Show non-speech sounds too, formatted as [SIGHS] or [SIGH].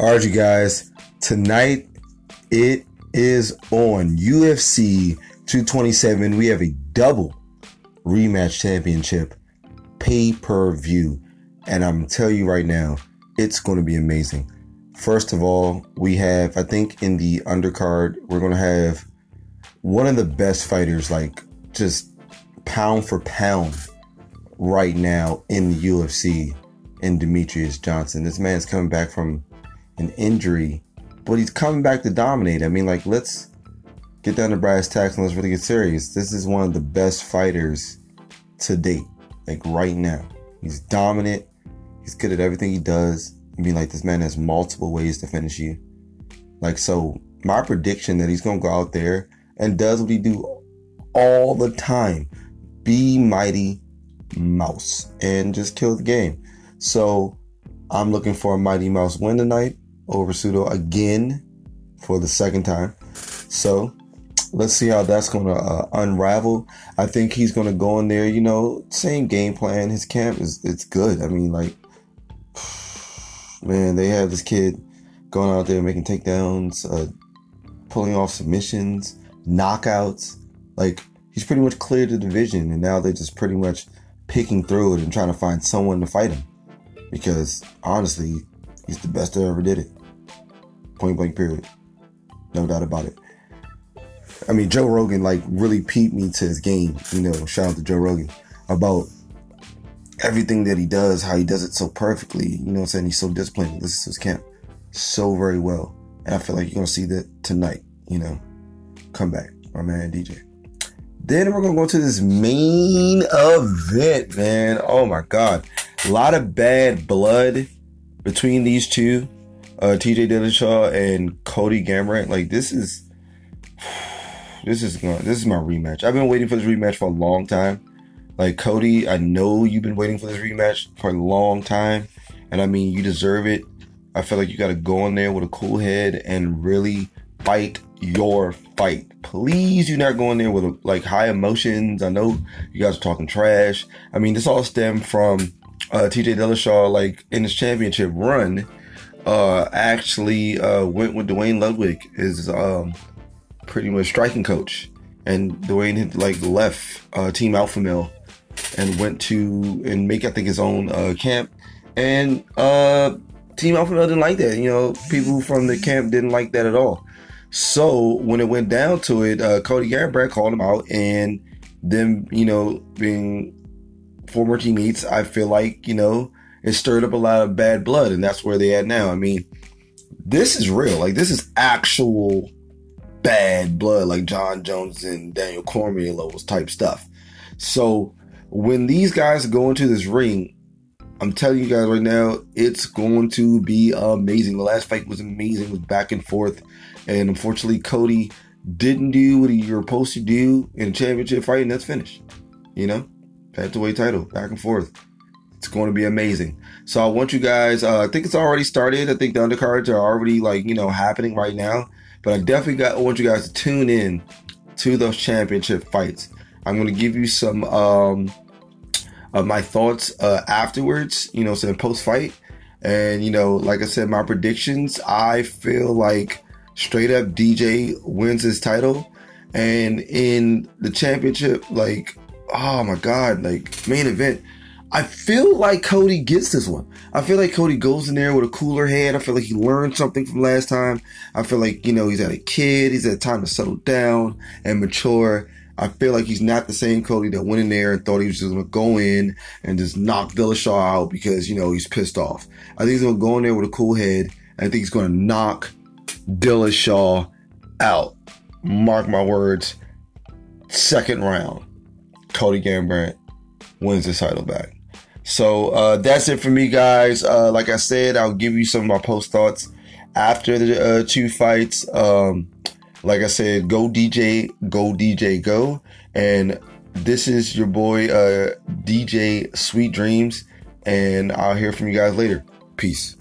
All right, you guys. Tonight it is on UFC 227. We have a double rematch championship pay per view. And I'm telling you right now, it's going to be amazing. First of all, we have, I think, in the undercard, we're going to have one of the best fighters, like just pound for pound, right now in the UFC, in Demetrious Johnson. This man's coming back from an injury, but he's coming back to dominate. I mean, like, let's get down to brass tacks and let's really get serious. This is one of the best fighters to date, like right now. He's dominant. He's good at everything he does. I mean, like, this man has multiple ways to finish you. Like, so my prediction that he's gonna go out there and does what he do all the time. Be mighty mouse and just kill the game. So I'm looking for a mighty mouse win tonight over Cejudo again for the second time. So let's see how that's going to uh, unravel. I think he's going to go in there, you know, same game plan. His camp is it's good. I mean, like, man, they have this kid going out there making takedowns, uh, pulling off submissions, knockouts. Like, he's pretty much cleared the division, and now they're just pretty much picking through it and trying to find someone to fight him. Because honestly, he's the best that ever did it. Point blank, period. No doubt about it. I mean, Joe Rogan like really peeped me to his game. You know, shout out to Joe Rogan about everything that he does, how he does it so perfectly. You know I'm saying? He's so disciplined. Listens to his camp so very well. And I feel like you're gonna see that tonight, you know. Come back, my man DJ. Then we're gonna go to this main event, man. Oh my god. A lot of bad blood between these two. Uh TJ Dillashaw and Cody Garbrandt. Like this is [SIGHS] this is going this is my rematch. I've been waiting for this rematch for a long time. Like Cody, I know you've been waiting for this rematch for a long time. And I mean you deserve it. I feel like you gotta go in there with a cool head and really fight your fight. Please do not go in there with like high emotions. I know you guys are talking trash. I mean, this all stemmed from uh, TJ Dillashaw, like in his championship run, uh, actually uh, went with Duane Ludwig, his um, pretty much striking coach, and Duane had like left uh, Team Alpha Male and went to and make I think his own uh, camp, and uh, Team Alpha Male didn't like that. You know, people from the camp didn't like that at all. So when it went down to it, uh, Cody Garbrandt called him out, and them, you know, being former teammates, I feel like you know it stirred up a lot of bad blood, and that's where they at now. I mean, this is real. Like this is actual bad blood, like Jon Jones and Daniel Cormier levels type stuff. So when these guys go into this ring, I'm telling you guys right now, it's going to be amazing. The last fight was amazing, was back and forth. And unfortunately, Cody didn't do what he was supposed to do in a championship fight, and that's finished. You know, weight title, back and forth. It's going to be amazing. So I want you guys. Uh, I think it's already started. I think the undercards are already like you know happening right now. But I definitely got. I want you guys to tune in to those championship fights. I'm going to give you some um, of my thoughts uh, afterwards. You know, saying post fight, and you know, like I said, my predictions. I feel like straight up DJ wins his title. And in the championship, like, oh my God, like main event, I feel like Cody gets this one. I feel like Cody goes in there with a cooler head. I feel like he learned something from last time. I feel like, you know, he's had a kid. He's had time to settle down and mature. I feel like he's not the same Cody that went in there and thought he was just going to go in and just knock Dillashaw out because, you know, he's pissed off. I think he's going to go in there with a cool head. I think he's going to knock Dillashaw out. Mark my words. Second round, Cody Garbrandt wins the title back. So uh, that's it for me, guys. Uh, like I said, I'll give you some of my post thoughts after the uh, two fights. Um, like I said, go DJ, go DJ, go. And this is your boy uh, DJ Sweet Dreams, and I'll hear from you guys later. Peace.